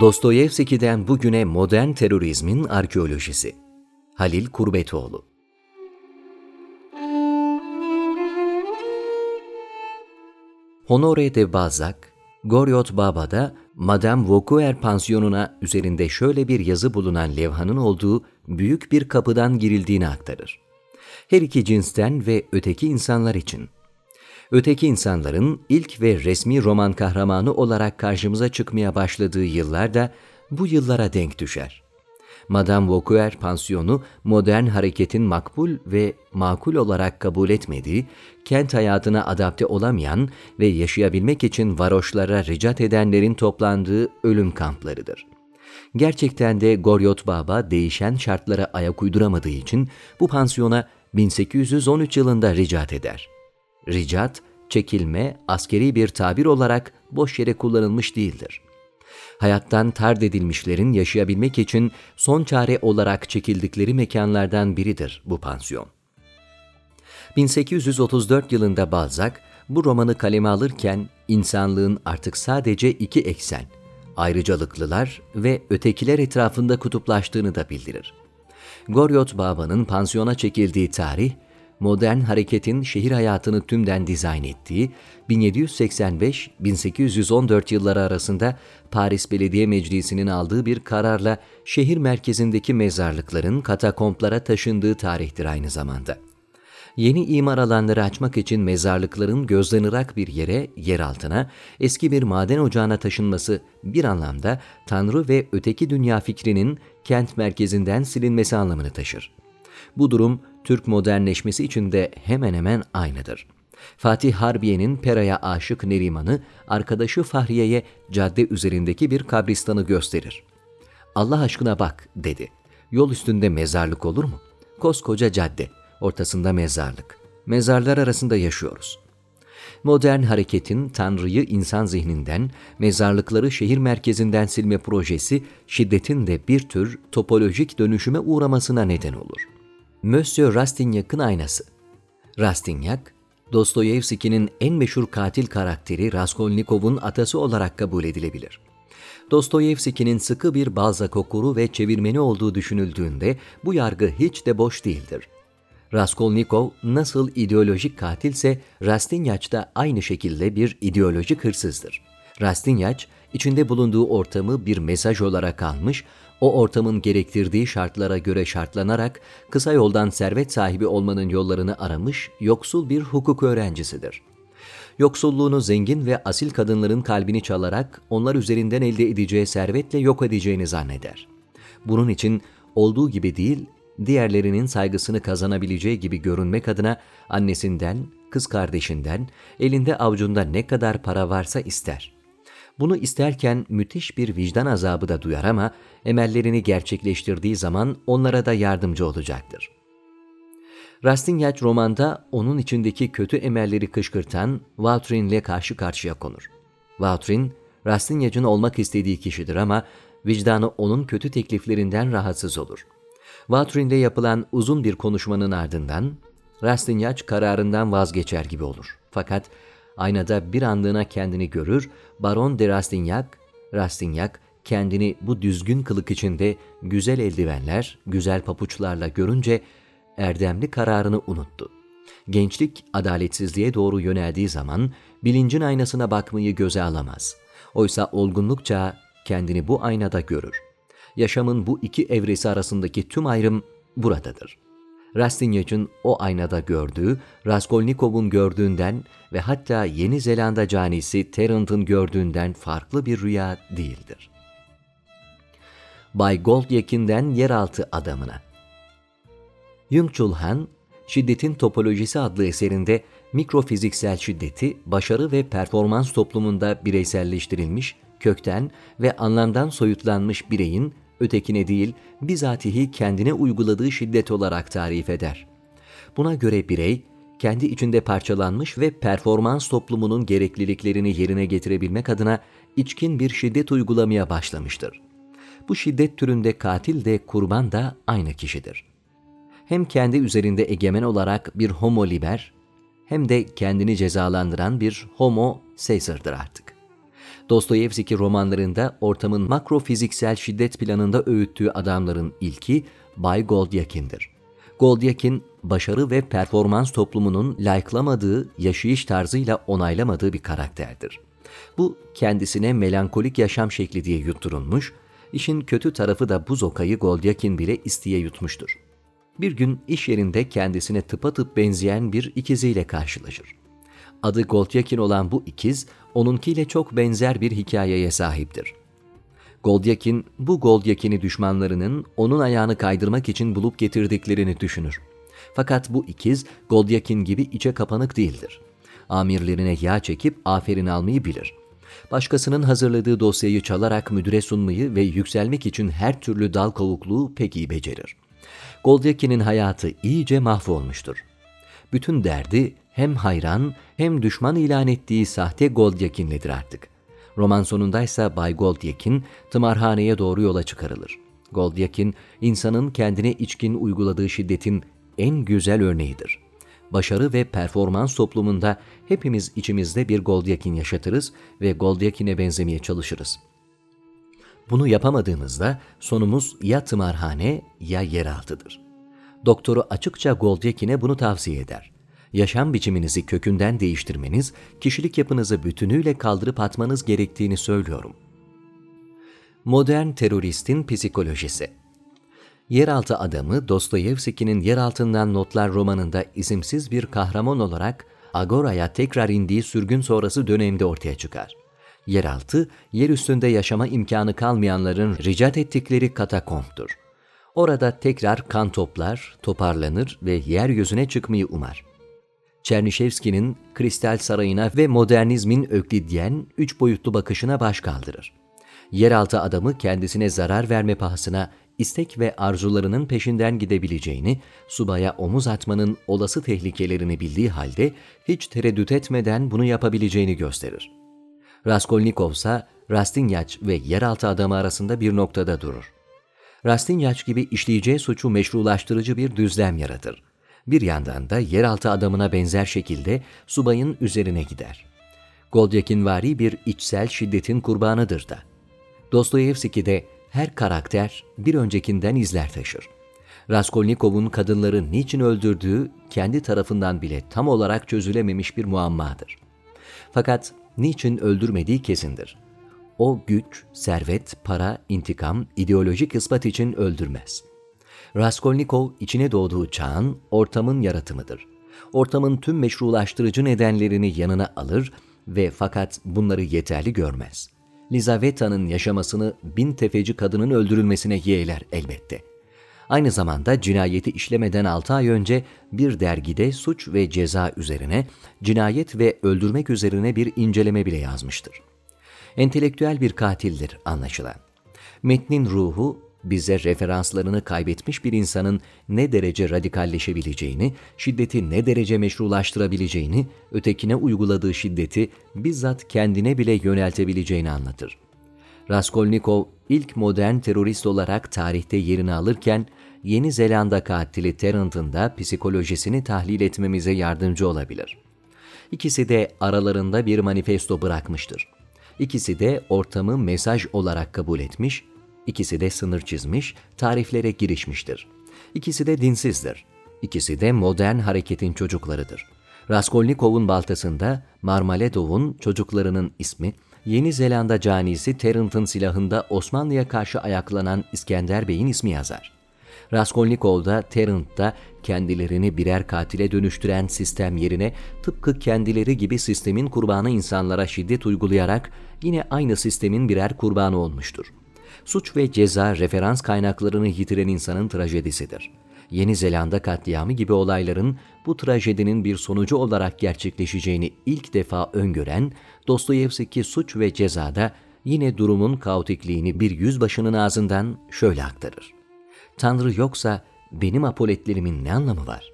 Dostoyevski'den bugüne modern terörizmin arkeolojisi. Halil Kurbetoğlu Honoré de Balzac, Goriot Baba'da Madame Vauquer pansiyonuna üzerinde şöyle bir yazı bulunan levhanın olduğu büyük bir kapıdan girildiğini aktarır. Her iki cinsten ve öteki insanlar için. Öteki insanların ilk ve resmi roman kahramanı olarak karşımıza çıkmaya başladığı yıllar da bu yıllara denk düşer. Madame Vauquer pansiyonu modern hareketin makbul ve makul olarak kabul etmediği, kent hayatına adapte olamayan ve yaşayabilmek için varoşlara ricat edenlerin toplandığı ölüm kamplarıdır. Gerçekten de Goryot Baba değişen şartlara ayak uyduramadığı için bu pansiyona 1813 yılında ricat eder. Ricat, çekilme, askeri bir tabir olarak boş yere kullanılmış değildir hayattan tard edilmişlerin yaşayabilmek için son çare olarak çekildikleri mekanlardan biridir bu pansiyon. 1834 yılında Balzac bu romanı kaleme alırken insanlığın artık sadece iki eksen, ayrıcalıklılar ve ötekiler etrafında kutuplaştığını da bildirir. Goryot Baba'nın pansiyona çekildiği tarih, modern hareketin şehir hayatını tümden dizayn ettiği 1785-1814 yılları arasında Paris Belediye Meclisi'nin aldığı bir kararla şehir merkezindeki mezarlıkların katakomplara taşındığı tarihtir aynı zamanda. Yeni imar alanları açmak için mezarlıkların gözden ırak bir yere, yer altına, eski bir maden ocağına taşınması bir anlamda Tanrı ve öteki dünya fikrinin kent merkezinden silinmesi anlamını taşır. Bu durum Türk modernleşmesi için de hemen hemen aynıdır. Fatih Harbiye'nin Pera'ya aşık Neriman'ı arkadaşı Fahriye'ye cadde üzerindeki bir kabristanı gösterir. Allah aşkına bak dedi. Yol üstünde mezarlık olur mu? Koskoca cadde, ortasında mezarlık. Mezarlar arasında yaşıyoruz. Modern hareketin Tanrı'yı insan zihninden, mezarlıkları şehir merkezinden silme projesi şiddetin de bir tür topolojik dönüşüme uğramasına neden olur. Monsieur Rastignac'ın aynası. Rastignac, Dostoyevski'nin en meşhur katil karakteri Raskolnikov'un atası olarak kabul edilebilir. Dostoyevski'nin sıkı bir Balzac okuru ve çevirmeni olduğu düşünüldüğünde bu yargı hiç de boş değildir. Raskolnikov nasıl ideolojik katilse Rastignac da aynı şekilde bir ideolojik hırsızdır. Rastignac, içinde bulunduğu ortamı bir mesaj olarak almış, o ortamın gerektirdiği şartlara göre şartlanarak kısa yoldan servet sahibi olmanın yollarını aramış yoksul bir hukuk öğrencisidir. Yoksulluğunu zengin ve asil kadınların kalbini çalarak onlar üzerinden elde edeceği servetle yok edeceğini zanneder. Bunun için olduğu gibi değil, diğerlerinin saygısını kazanabileceği gibi görünmek adına annesinden, kız kardeşinden, elinde avucunda ne kadar para varsa ister. Bunu isterken müthiş bir vicdan azabı da duyar ama emellerini gerçekleştirdiği zaman onlara da yardımcı olacaktır. Rastignac romanda onun içindeki kötü emelleri kışkırtan Vautrin'le karşı karşıya konur. Vautrin, Rastignac'ın olmak istediği kişidir ama vicdanı onun kötü tekliflerinden rahatsız olur. Vautrin'le yapılan uzun bir konuşmanın ardından Rastignac kararından vazgeçer gibi olur. Fakat aynada bir anlığına kendini görür, Baron de Rastignac, Rastignac kendini bu düzgün kılık içinde güzel eldivenler, güzel papuçlarla görünce erdemli kararını unuttu. Gençlik adaletsizliğe doğru yöneldiği zaman bilincin aynasına bakmayı göze alamaz. Oysa olgunlukça kendini bu aynada görür. Yaşamın bu iki evresi arasındaki tüm ayrım buradadır. Rastignac'ın o aynada gördüğü, Raskolnikov'un gördüğünden ve hatta Yeni Zelanda canisi Tarrant'ın gördüğünden farklı bir rüya değildir. Bay Goldyekin'den yeraltı adamına. Jung-Chul Han, Şiddetin Topolojisi adlı eserinde mikrofiziksel şiddeti başarı ve performans toplumunda bireyselleştirilmiş, kökten ve anlamdan soyutlanmış bireyin ötekine değil, bizatihi kendine uyguladığı şiddet olarak tarif eder. Buna göre birey, kendi içinde parçalanmış ve performans toplumunun gerekliliklerini yerine getirebilmek adına içkin bir şiddet uygulamaya başlamıştır. Bu şiddet türünde katil de kurban da aynı kişidir. Hem kendi üzerinde egemen olarak bir homo liber, hem de kendini cezalandıran bir homo caesar'dır artık. Dostoyevski romanlarında ortamın makrofiziksel şiddet planında öğüttüğü adamların ilki Bay Goldyakin'dir. Goldyakin, başarı ve performans toplumunun layıklamadığı, yaşayış tarzıyla onaylamadığı bir karakterdir. Bu kendisine melankolik yaşam şekli diye yutturulmuş, işin kötü tarafı da bu zokayı Goldyakin bile isteye yutmuştur. Bir gün iş yerinde kendisine tıpatıp benzeyen bir ikiziyle karşılaşır. Adı Goldyakin olan bu ikiz, onunkiyle çok benzer bir hikayeye sahiptir. Goldyakin, bu Goldyakin'i düşmanlarının onun ayağını kaydırmak için bulup getirdiklerini düşünür. Fakat bu ikiz Goldyakin gibi içe kapanık değildir. Amirlerine yağ çekip aferin almayı bilir. Başkasının hazırladığı dosyayı çalarak müdüre sunmayı ve yükselmek için her türlü dal kavukluğu pek iyi becerir. Goldyakin'in hayatı iyice mahvolmuştur. Bütün derdi hem hayran hem düşman ilan ettiği sahte Goldyakin'ledir artık. Roman sonundaysa Bay Goldyakin tımarhaneye doğru yola çıkarılır. Goldyakin, insanın kendine içkin uyguladığı şiddetin en güzel örneğidir. Başarı ve performans toplumunda hepimiz içimizde bir Goldyakin yaşatırız ve Goldyakin'e benzemeye çalışırız. Bunu yapamadığımızda sonumuz ya tımarhane ya yeraltıdır. Doktoru açıkça Goldyakin'e bunu tavsiye eder. Yaşam biçiminizi kökünden değiştirmeniz, kişilik yapınızı bütünüyle kaldırıp atmanız gerektiğini söylüyorum. Modern teröristin psikolojisi Yeraltı adamı Dostoyevski'nin Yeraltından Notlar romanında isimsiz bir kahraman olarak Agora'ya tekrar indiği sürgün sonrası dönemde ortaya çıkar. Yeraltı, yer üstünde yaşama imkanı kalmayanların ricat ettikleri katakomptur. Orada tekrar kan toplar, toparlanır ve yeryüzüne çıkmayı umar. Çernişevski'nin Kristal Sarayı'na ve modernizmin öklidyen, üç boyutlu bakışına baş kaldırır. Yeraltı adamı kendisine zarar verme pahasına istek ve arzularının peşinden gidebileceğini, subaya omuz atmanın olası tehlikelerini bildiği halde hiç tereddüt etmeden bunu yapabileceğini gösterir. Raskolnikov ise Rastinyaç ve yeraltı adamı arasında bir noktada durur. Rastinyaç gibi işleyeceği suçu meşrulaştırıcı bir düzlem yaratır. Bir yandan da yeraltı adamına benzer şekilde subayın üzerine gider. Goldyakinvari bir içsel şiddetin kurbanıdır da. Dostoyevski'de her karakter bir öncekinden izler taşır. Raskolnikov'un kadınları niçin öldürdüğü kendi tarafından bile tam olarak çözülememiş bir muammadır. Fakat niçin öldürmediği kesindir. O güç, servet, para, intikam, ideolojik ispat için öldürmez. Raskolnikov içine doğduğu çağın, ortamın yaratımıdır. Ortamın tüm meşrulaştırıcı nedenlerini yanına alır ve fakat bunları yeterli görmez. Lizaveta'nın yaşamasını bin tefeci kadının öldürülmesine yeğler elbette. Aynı zamanda cinayeti işlemeden 6 ay önce bir dergide suç ve ceza üzerine, cinayet ve öldürmek üzerine bir inceleme bile yazmıştır. Entelektüel bir katildir anlaşılan. Metnin ruhu bize referanslarını kaybetmiş bir insanın ne derece radikalleşebileceğini, şiddeti ne derece meşrulaştırabileceğini, ötekine uyguladığı şiddeti bizzat kendine bile yöneltebileceğini anlatır. Raskolnikov ilk modern terörist olarak tarihte yerini alırken, Yeni Zelanda katili Tarrant'ın da psikolojisini tahlil etmemize yardımcı olabilir. İkisi de aralarında bir manifesto bırakmıştır. İkisi de ortamı mesaj olarak kabul etmiş İkisi de sınır çizmiş, tariflere girişmiştir. İkisi de dinsizdir. İkisi de modern hareketin çocuklarıdır. Raskolnikov'un baltasında Marmaledov'un çocuklarının ismi, Yeni Zelanda canisi Terrent'ın silahında Osmanlı'ya karşı ayaklanan İskender Bey'in ismi yazar. Raskolnikov'da, Terrent'ta kendilerini birer katile dönüştüren sistem yerine tıpkı kendileri gibi sistemin kurbanı insanlara şiddet uygulayarak yine aynı sistemin birer kurbanı olmuştur suç ve ceza referans kaynaklarını yitiren insanın trajedisidir. Yeni Zelanda katliamı gibi olayların bu trajedinin bir sonucu olarak gerçekleşeceğini ilk defa öngören Dostoyevski suç ve cezada yine durumun kaotikliğini bir yüzbaşının ağzından şöyle aktarır. Tanrı yoksa benim apoletlerimin ne anlamı var?